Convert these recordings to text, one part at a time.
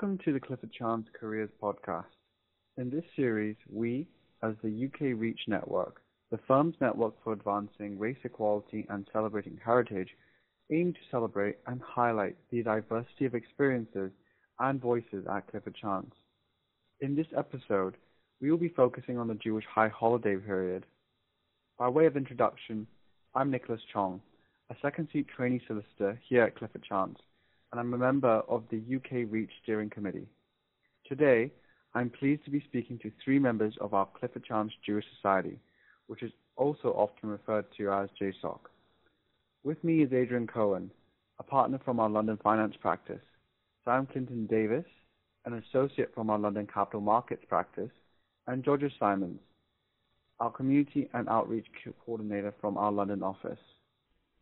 Welcome to the Clifford Chance Careers Podcast. In this series, we, as the UK Reach Network, the firm's network for advancing race equality and celebrating heritage, aim to celebrate and highlight the diversity of experiences and voices at Clifford Chance. In this episode, we will be focusing on the Jewish high holiday period. By way of introduction, I'm Nicholas Chong, a second seat trainee solicitor here at Clifford Chance, and I'm a member of the UK Reach Steering Committee. Today, I'm pleased to be speaking to three members of our Clifford Chance Jewish Society, which is also often referred to as JSOC. With me is Adrian Cohen, a partner from our London finance practice, Sam Clinton Davis, an associate from our London capital markets practice, and Georgia Symons, our community and outreach coordinator from our London office.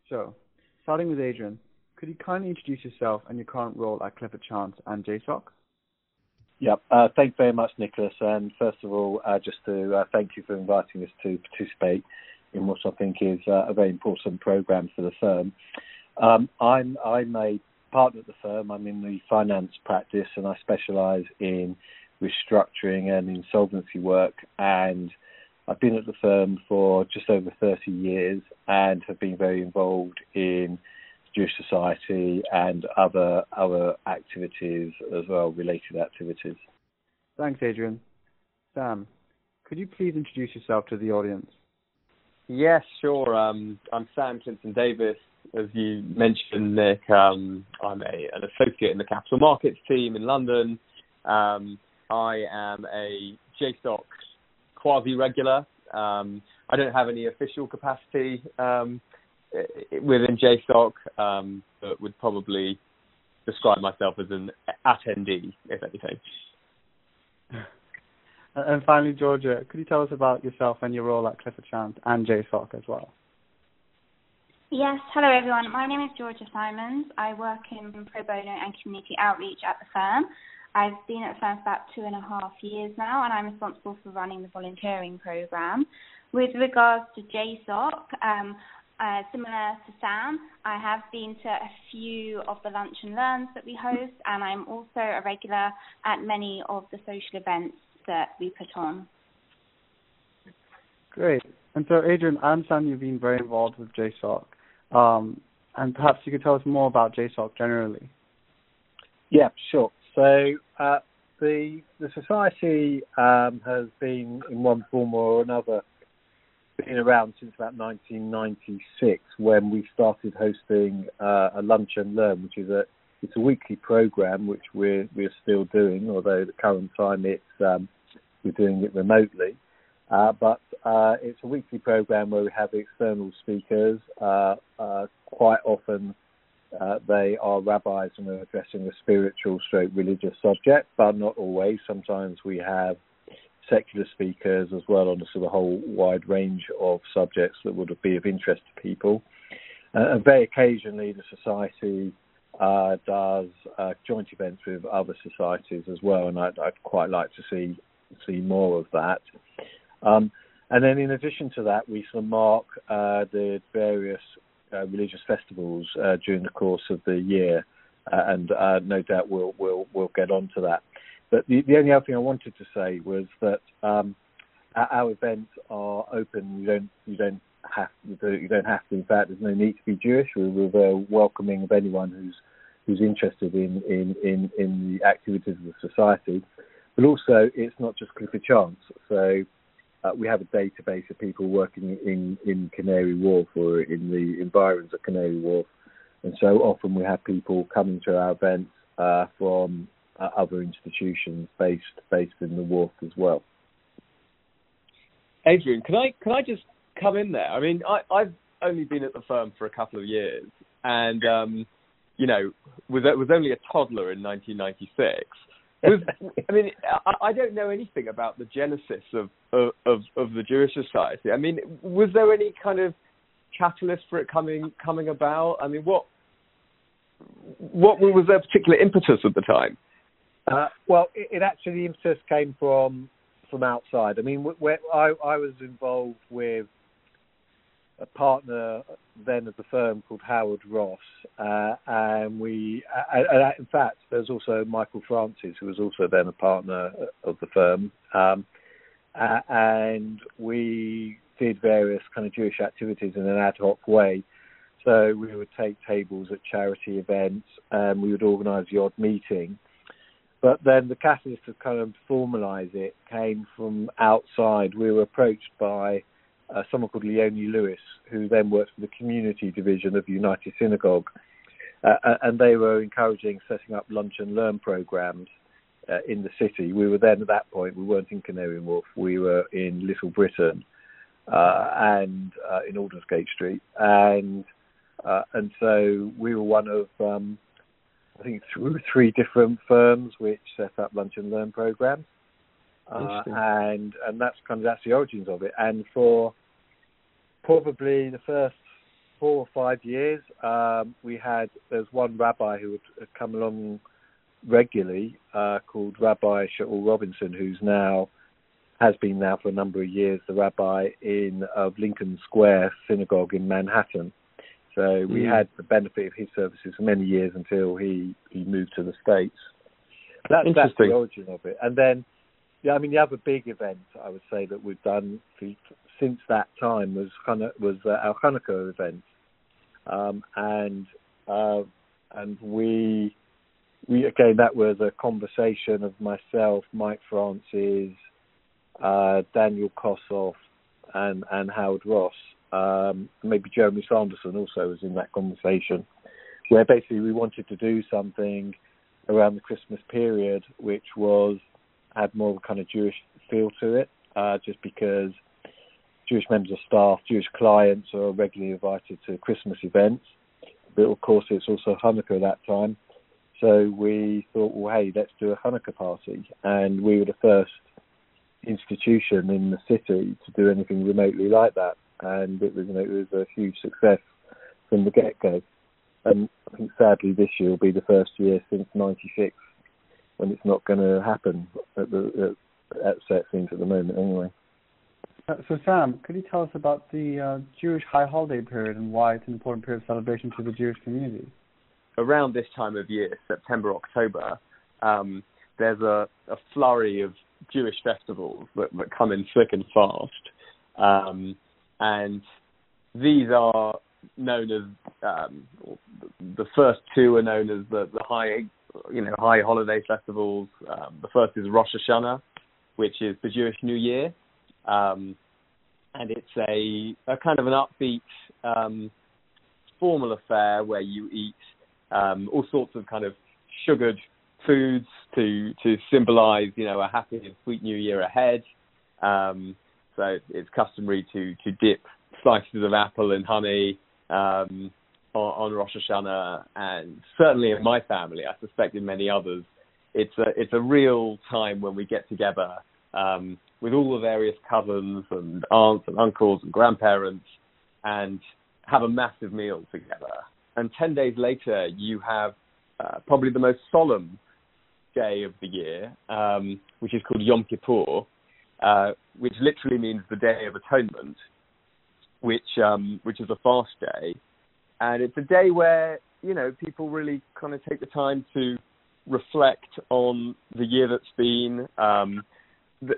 So, starting with Adrian, could you kindly introduce yourself and your current role at Clifford Chance and JSOC? Yep. Uh, thanks very much, Nicholas. And first of all, uh, just to uh, thank you for inviting us to participate in what I think is uh, a very important program for the firm. Um, I'm, I'm a partner at the firm. I'm in the finance practice and I specialise in restructuring and insolvency work. And I've been at the firm for just over 30 years and have been very involved in Jewish Society and other other activities as well, related activities. Thanks, Adrian. Sam, could you please introduce yourself to the audience? Yes, sure. Um, I'm Sam Clinton Davis. As you mentioned, Nick, um, I'm a, an associate in the capital markets team in London. Um, I am a JSOC quasi regular. Um, I don't have any official capacity um, within JSOC, um, but would probably describe myself as an attendee, if anything. And finally, Georgia, could you tell us about yourself and your role at Clifford Chance and JSOC as well? Yes, hello everyone. My name is Georgia Symons. I work in pro bono and community outreach at the firm. I've been at the firm for about two and a half years now, and I'm responsible for running the volunteering program. With regards to JSOC, um, uh, similar to Sam, I have been to a few of the lunch and learns that we host, and I'm also a regular at many of the social events that we put on. Great. And so, Adrian, I understand you've been very involved with JSOC, um, and perhaps you could tell us more about JSOC generally. Yeah, sure. So, uh, the the society um, has been in one form or another been around since about 1996 when we started hosting uh, a lunch and learn, which is a it's a weekly program which we're we're still doing, although at the current time it's um, we're doing it remotely. Uh, but uh, it's a weekly program where we have external speakers. Uh, uh quite often uh, they are rabbis and are addressing a spiritual stroke religious subject, but not always. Sometimes we have secular speakers as well on a sort of whole wide range of subjects that would be of interest to people. Uh, and very occasionally, the society uh, does uh, joint events with other societies as well, and I'd, I'd quite like to see see more of that. Um, and then, in addition to that, we sort of mark uh, the various uh, religious festivals uh, during the course of the year, and no doubt we'll we'll we'll get on to that. But the, the only other thing I wanted to say was that um, our events are open. You don't you don't have to you don't have to. In fact, there's no need to be Jewish. We're, we're welcoming of anyone who's who's interested in in in, in the activities of the society. But also, it's not just Clifford Chance. So uh, we have a database of people working in in Canary Wharf or in the environs of Canary Wharf, and so often we have people coming to our events uh, from uh, other institutions based based in the Wharf as well. Adrian, can I can I just come in there? I mean, I, I've only been at the firm for a couple of years, and um, you know, was was only a toddler in 1996. Was, I mean, I, I don't know anything about the genesis of, of of of the Jewish Society. I mean, was there any kind of catalyst for it coming coming about? I mean, what what was their particular impetus at the time? Uh, well, it, it, actually the impetus came from from outside. I mean, where I, I was involved with a partner then of the firm called Howard Ross, uh, and we, uh, in fact, there's also Michael Francis, who was also then a partner of the firm, um, and we did various kind of Jewish activities in an ad hoc way. So we would take tables at charity events, and we would organise the odd meeting. But then the catalyst to kind of formalise it came from outside. We were approached by uh, someone called Leonie Lewis, who then worked for the community division of United Synagogue. Uh, and they were encouraging setting up lunch and learn programs uh, in the city. We were then at that point, we weren't in Canary Wharf, we were in Little Britain uh, and uh, in Aldersgate Street. And uh, and so we were one of, um, I think, through three different firms which set up lunch and learn programs. Uh, and and that's kind of that's the origins of it. And for probably the first four or five years, um, we had there's one rabbi who would come along regularly uh, called Rabbi Shaul Robinson, who's now has been now for a number of years the rabbi in of Lincoln Square Synagogue in Manhattan. So we mm. had the benefit of his services for many years until he he moved to the states. That, that's the origin of it, and then yeah, I mean the other big event I would say that we've done since that time was was uh, our Hanukkah event, um, and uh, and we we again that was a conversation of myself, Mike Francis, uh, Daniel Kossoff, and and Howard Ross. Um, maybe Jeremy Sanderson also was in that conversation, where basically we wanted to do something around the Christmas period, which was had more of a kind of Jewish feel to it, uh, just because Jewish members of staff, Jewish clients are regularly invited to Christmas events. But of course, it's also Hanukkah at that time. So we thought, well, hey, let's do a Hanukkah party. And we were the first institution in the city to do anything remotely like that. And it was, you know, it was a huge success from the get go. And I think sadly this year will be the first year since '96 when it's not going to happen at the at, at set scenes at the moment anyway. Uh, so Sam, could you tell us about the uh, Jewish high holiday period and why it's an important period of celebration to the Jewish community? Around this time of year, September, October, um, there's a, a, flurry of Jewish festivals that, that, come in thick and fast. Um, and these are known as um, the first two are known as the, the high you know high holiday festivals. Um, the first is Rosh Hashanah, which is the Jewish New Year, um, and it's a, a kind of an upbeat, um, formal affair where you eat um, all sorts of kind of sugared foods to to symbolise you know a happy and sweet New Year ahead. So it's customary to to dip slices of apple in honey. Um, on, on Rosh Hashanah, and certainly in my family, I suspect in many others, it's a it's a real time when we get together um, with all the various cousins and aunts and uncles and grandparents, and have a massive meal together. And ten days later, you have uh, probably the most solemn day of the year, um, which is called Yom Kippur, uh, which literally means the Day of Atonement, which um, which is a fast day, and it's a day where you know people really kind of take the time to reflect on the year that's been, um,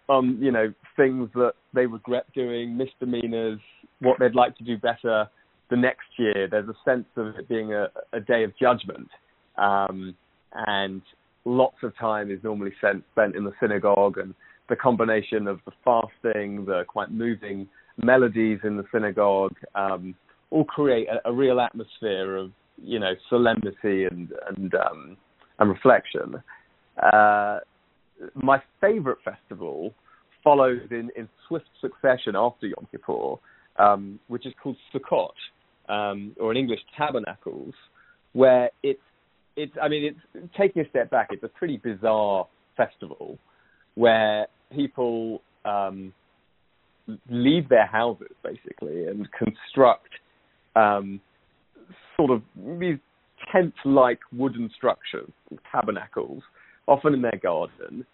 on you know things that they regret doing, misdemeanors, what they'd like to do better the next year. There's a sense of it being a, a day of judgment, um, and lots of time is normally spent spent in the synagogue, and the combination of the fasting, the quite moving melodies in the synagogue. Um, all create a, a real atmosphere of you know solemnity and and um, and reflection. Uh, my favourite festival follows in, in swift succession after Yom Kippur, um, which is called Sukkot, um, or in English Tabernacles, where it's it's I mean it's taking a step back, it's a pretty bizarre festival where people um, leave their houses basically and construct um, sort of these tent-like wooden structures, tabernacles, often in their garden,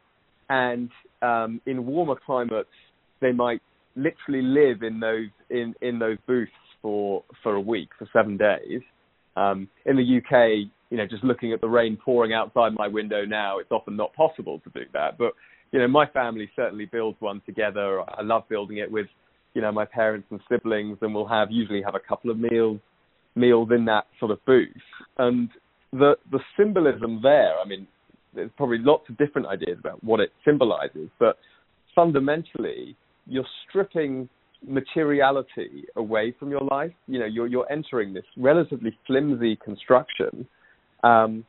and um, in warmer climates they might literally live in those in in those booths for for a week for seven days. Um, in the UK, you know, just looking at the rain pouring outside my window now, it's often not possible to do that. But you know, my family certainly builds one together. I love building it with, you know, my parents and siblings, and we'll have usually have a couple of meals meals in that sort of booth. And the the symbolism there, I mean, there's probably lots of different ideas about what it symbolizes, but fundamentally, you're stripping materiality away from your life. You know, you're you're entering this relatively flimsy construction, um,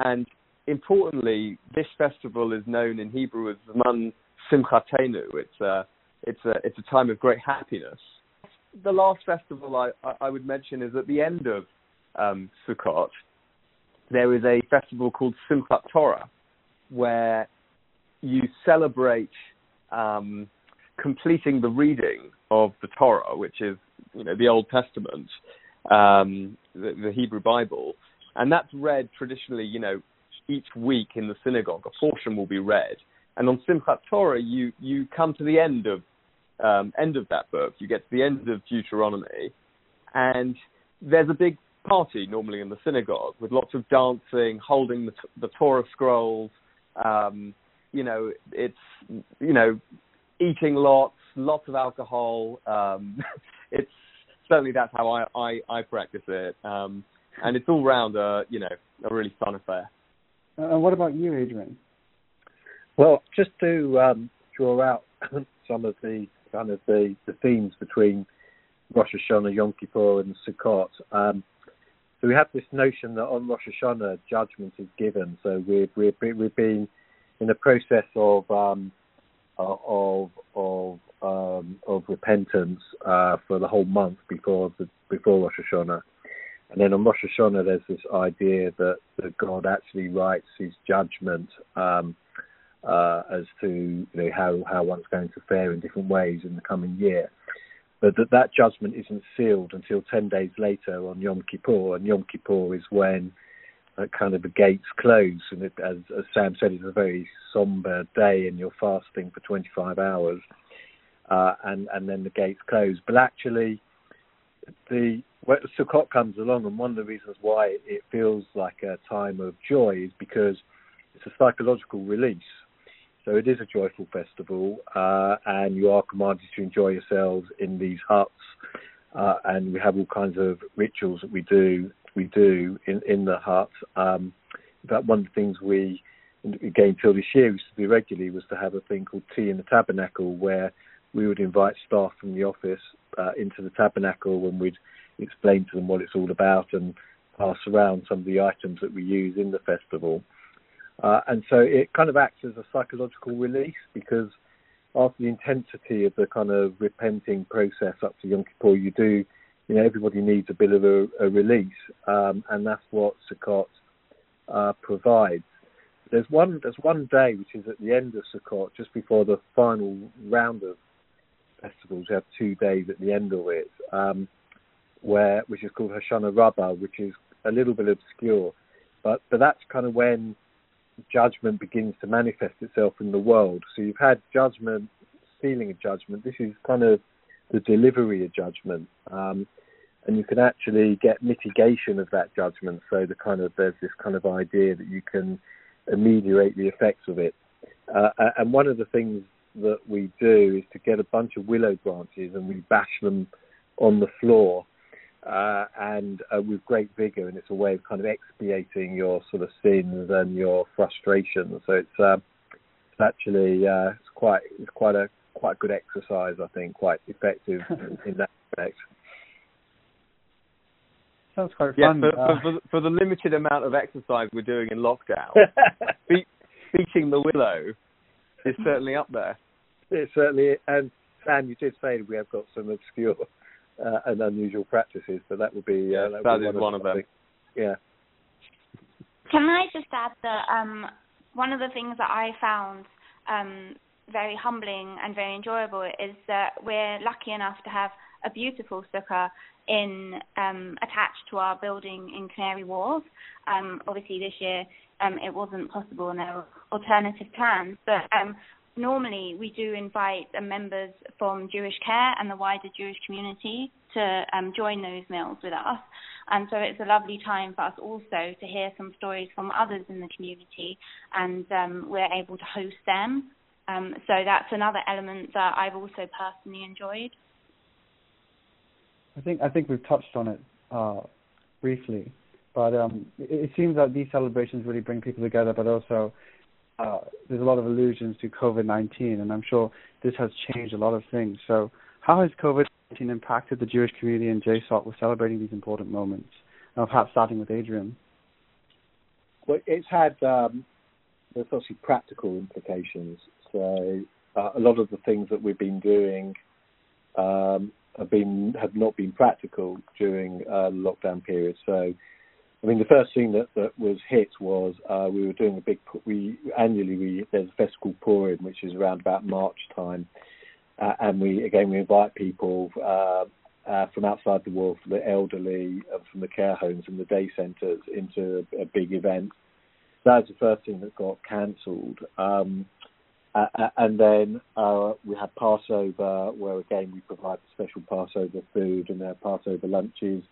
and importantly, this festival is known in Hebrew as Zman Simchatenu. It's a it's a it's a time of great happiness. The last festival I, I would mention is at the end of um, Sukkot. There is a festival called Simchat Torah, where you celebrate um, completing the reading of the Torah, which is you know the Old Testament, um, the, the, Hebrew Bible, and that's read traditionally. You know, each week in the synagogue, a portion will be read, and on Simchat Torah, you you come to the end of um, end of that book. You get to the end of Deuteronomy, and there's a big party normally in the synagogue with lots of dancing, holding the, the Torah scrolls. Um, you know, it's you know, eating lots, lots of alcohol. Um, it's certainly that's how I I, I practice it, um, and it's all round a you know a really fun affair. Uh, and what about you, Adrian? Well, just to um, draw out some of the kind of the, the themes between Rosh Hashanah, Yom Kippur, and Sukkot. Um, so we have this notion that on Rosh Hashanah judgment is given. So we've we've, been in the process of um, of of um, of repentance uh, for the whole month before the before Rosh Hashanah, and then on Rosh Hashanah there's this idea that, that God actually writes His judgment um, uh, as to you know how how one's going to fare in different ways in the coming year. But that that judgment isn't sealed until 10 days later on Yom Kippur, and Yom Kippur is when uh, kind of the gates close, and it, as, as Sam said, it's a very somber day, and you're fasting for 25 hours, uh, and and then the gates close. But actually, the Sukkot comes along, and one of the reasons why it feels like a time of joy is because it's a psychological release so it is a joyful festival, uh, and you are commanded to enjoy yourselves in these huts. Uh, and we have all kinds of rituals that we do we do in in the hut. Um, one of the things we again till this year used to do regularly was to have a thing called tea in the tabernacle, where we would invite staff from the office uh, into the tabernacle and we'd explain to them what it's all about and pass around some of the items that we use in the festival. Uh, and so it kind of acts as a psychological release because after the intensity of the kind of repenting process up to Yom Kippur, you do, you know, everybody needs a bit of a, a release, um, and that's what Sukkot uh, provides. There's one, there's one day which is at the end of Sukkot, just before the final round of festivals. You have two days at the end of it, um, where which is called Hoshana Rabbah, which is a little bit obscure, but but that's kind of when judgment begins to manifest itself in the world. So you've had judgment, feeling of judgment. This is kind of the delivery of judgment. Um, and you can actually get mitigation of that judgment. So the kind of there's this kind of idea that you can ameliorate the effects of it. Uh, and one of the things that we do is to get a bunch of willow branches and we bash them on the floor uh, and uh, with great vigor, and it's a way of kind of expiating your sort of sins and your frustrations. So it's, uh, it's actually uh, it's quite it's quite a quite a good exercise, I think, quite effective in that respect. Sounds quite yeah, fun. For, uh, for, for, the limited amount of exercise we're doing in lockdown, be, beating the willow is certainly up there. It certainly, and Sam, you did say we have got some obscure uh, and unusual practices, but that would be uh, that, that would be one, of, them. Yeah. Can I just add that um, one of the things that I found um, very humbling and very enjoyable is that we're lucky enough to have a beautiful sukkah in um, attached to our building in Canary Wharf. Um, obviously, this year um, it wasn't possible and there were alternative plans, but um, normally we do invite members from Jewish Care and the wider Jewish community to um, join those meals with us. And so it's a lovely time for us also to hear some stories from others in the community, and um, we're able to host them. Um, so that's another element that I've also personally enjoyed. I think I think we've touched on it uh, briefly, but um, it, it, seems that these celebrations really bring people together, but also uh, there's a lot of allusions to COVID-19, and I'm sure this has changed a lot of things. So, how has COVID-19 impacted the Jewish community in JSOC with celebrating these important moments? Perhaps starting with Adrian. Well, it's had um, there's obviously practical implications. So, uh, a lot of the things that we've been doing um, have been have not been practical during uh, lockdown period. So I mean, the first thing that, that was hit was uh, we were doing a big. We annually we there's a festival Purim, which is around about March time, uh, and we again we invite people uh, uh, from outside the Wharf, from the elderly, uh, from the care homes and the day centres into a, a big event. That was the first thing that got cancelled. Um, and then uh, we had Passover, where again we provided special Passover food and their Passover lunches.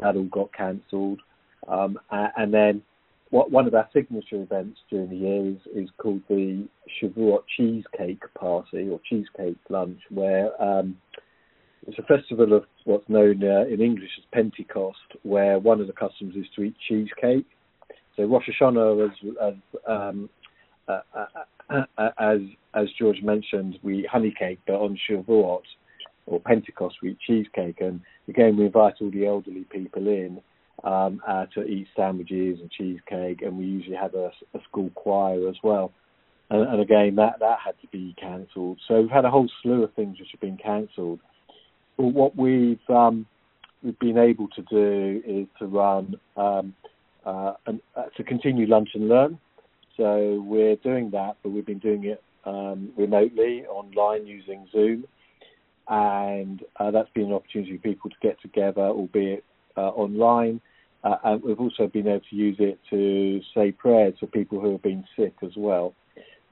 That all got cancelled. Um, and then what, one of our signature events during the year is, is called the Shavuot Cheesecake Party or Cheesecake Lunch, where um, it's a festival of what's known uh, in English as Pentecost, where one of the customs is to eat cheesecake. So Rosh Hashanah, as as um, uh, uh, uh as as George mentioned, we honey cake, but on Shavuot or Pentecost we eat cheesecake, and again we invite all the elderly people in um, uh, to eat sandwiches and cheesecake, and we usually had a, a school choir as well. And, and, again, that that had to be cancelled. So we've had a whole slew of things which have been cancelled. But what we've um, we've been able to do is to run um, uh, an, uh, to continue lunch and learn. So we're doing that, but we've been doing it um, remotely online using Zoom, and uh, that's been an opportunity for people to get together, albeit uh, online uh, and we've also been able to use it to say prayers for people who have been sick as well.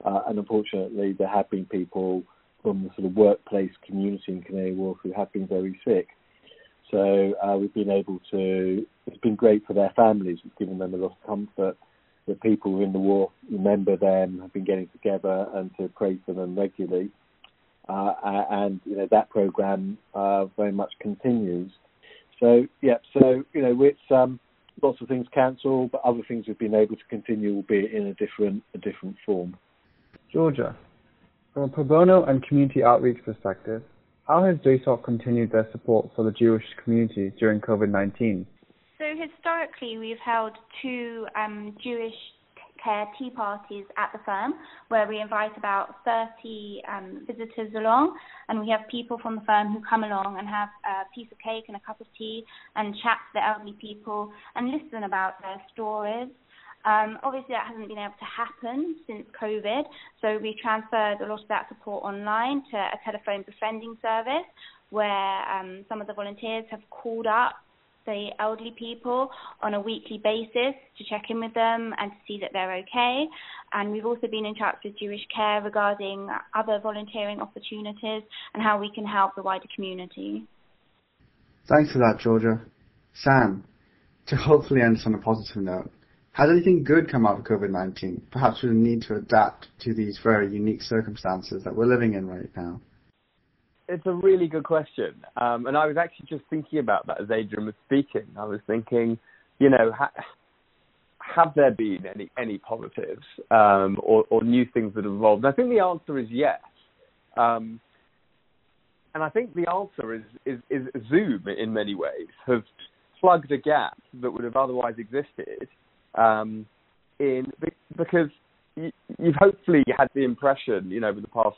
Uh, and unfortunately, there have been people from the sort of workplace community in Canary Wharf who have been very sick. So uh, we've been able to, it's been great for their families, it's given them a lot of comfort that people in the wharf remember them, have been getting together and to pray for them regularly. Uh, and, you know, that program uh, very much continues. So yeah, so you know, it's um, lots of things cancelled, but other things we've been able to continue, albeit in a different a different form. Georgia, from a pro bono and community outreach perspective, how has JSOC continued their support for the Jewish community during COVID-19? So historically, we've held two um, Jewish care tea parties at the firm where we invite about 30 um, visitors along and we have people from the firm who come along and have a piece of cake and a cup of tea and chat to the elderly people and listen about their stories. Um, obviously, that hasn't been able to happen since COVID, so we transferred a lot of that support online to a telephone befriending service where um, some of the volunteers have called up the elderly people on a weekly basis to check in with them and to see that they're okay. And we've also been in touch with Jewish Care regarding other volunteering opportunities and how we can help the wider community. Thanks for that, Georgia. Sam, to hopefully end on a positive note, has anything good come out of COVID-19? Perhaps with the need to adapt to these very unique circumstances that we're living in right now it's a really good question, um, and I was actually just thinking about that as Adrian was speaking. I was thinking, you know, ha- have there been any any positives um, or, or, new things that have evolved? And I think the answer is yes. Um, and I think the answer is, is, is Zoom in many ways has plugged a gap that would have otherwise existed um, in because you, you've hopefully had the impression, you know, over the past,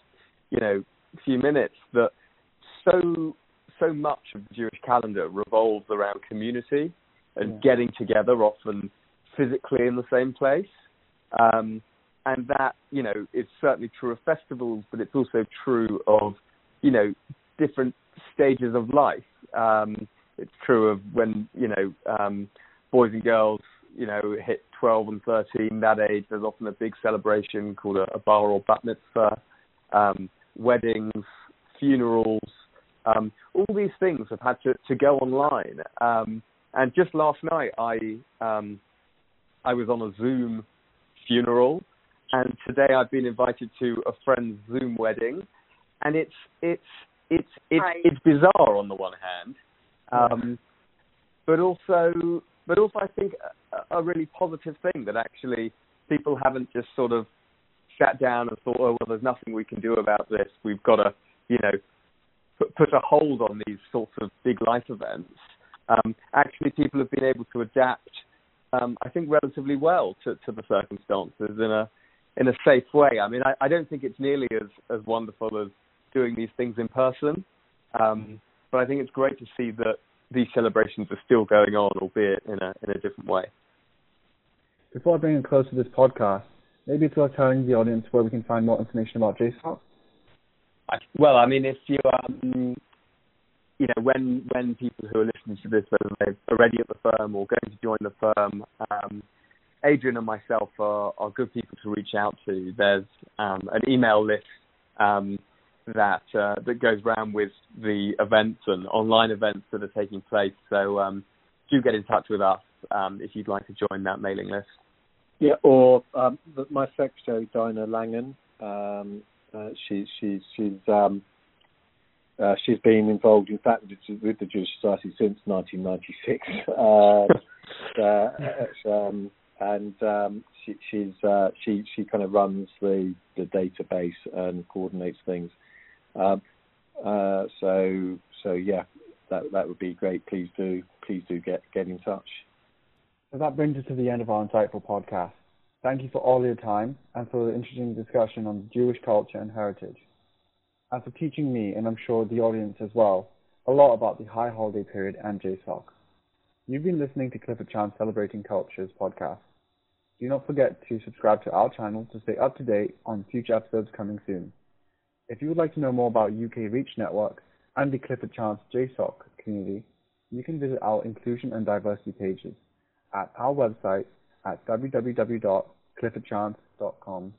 you know, few minutes that so so much of the Jewish calendar revolves around community and yeah. getting together, often physically in the same place. Um, and that, you know, is certainly true of festivals, but it's also true of, you know, different stages of life. Um, it's true of when, you know, um, boys and girls, you know, hit 12 and 13, that age, there's often a big celebration called a, a bar or bat mitzvah. um, weddings, funerals, um, all these things have had to, to go online. Um, and just last night, I um, I was on a Zoom funeral, and today I've been invited to a friend's Zoom wedding, and it's it's it's it's Right. it's bizarre on the one hand, um, but also but also I think a, a really positive thing that actually people haven't just sort of sat down and thought, oh well, there's nothing we can do about this. We've got to you know put, a hold on these sorts of big life events. Um, actually, people have been able to adapt, um, I think, relatively well to, to the circumstances in a in a safe way. I mean, I, I don't think it's nearly as as wonderful as doing these things in person, um, but I think it's great to see that these celebrations are still going on, albeit in a in a different way. Before I bring a close to this podcast, maybe it's worth telling the audience where we can find more information about JSOC. I, well, I mean, if you um, you know, when when people who are listening to this, whether they're already at the firm or going to join the firm, um, Adrian and myself are, are good people to reach out to. There's um, an email list um, that uh, that goes around with the events and online events that are taking place. So um, do get in touch with us um, if you'd like to join that mailing list. Yeah, or um, my secretary Dinah Langen. Uh, she, she's she's um, uh, she's been involved, in fact, with, the- Jewish Society since 1996. Um, uh, um, and um, she, she's uh, she she kind of runs the the database and coordinates things. Um, uh, so so yeah, that that would be great. Please do please do get get in touch. So that brings us to the end of our insightful podcast. Thank you for all your time and for the interesting discussion on Jewish culture and heritage. And for teaching me, and I'm sure the audience as well, a lot about the high holiday period and JSOC. You've been listening to Clifford Chance Celebrating Cultures podcast. Do not forget to subscribe to our channel to stay up to date on future episodes coming soon. If you would like to know more about UK Reach Network and the Clifford Chance JSOC community, you can visit our inclusion and diversity pages at our website at www.cliffordchance.com.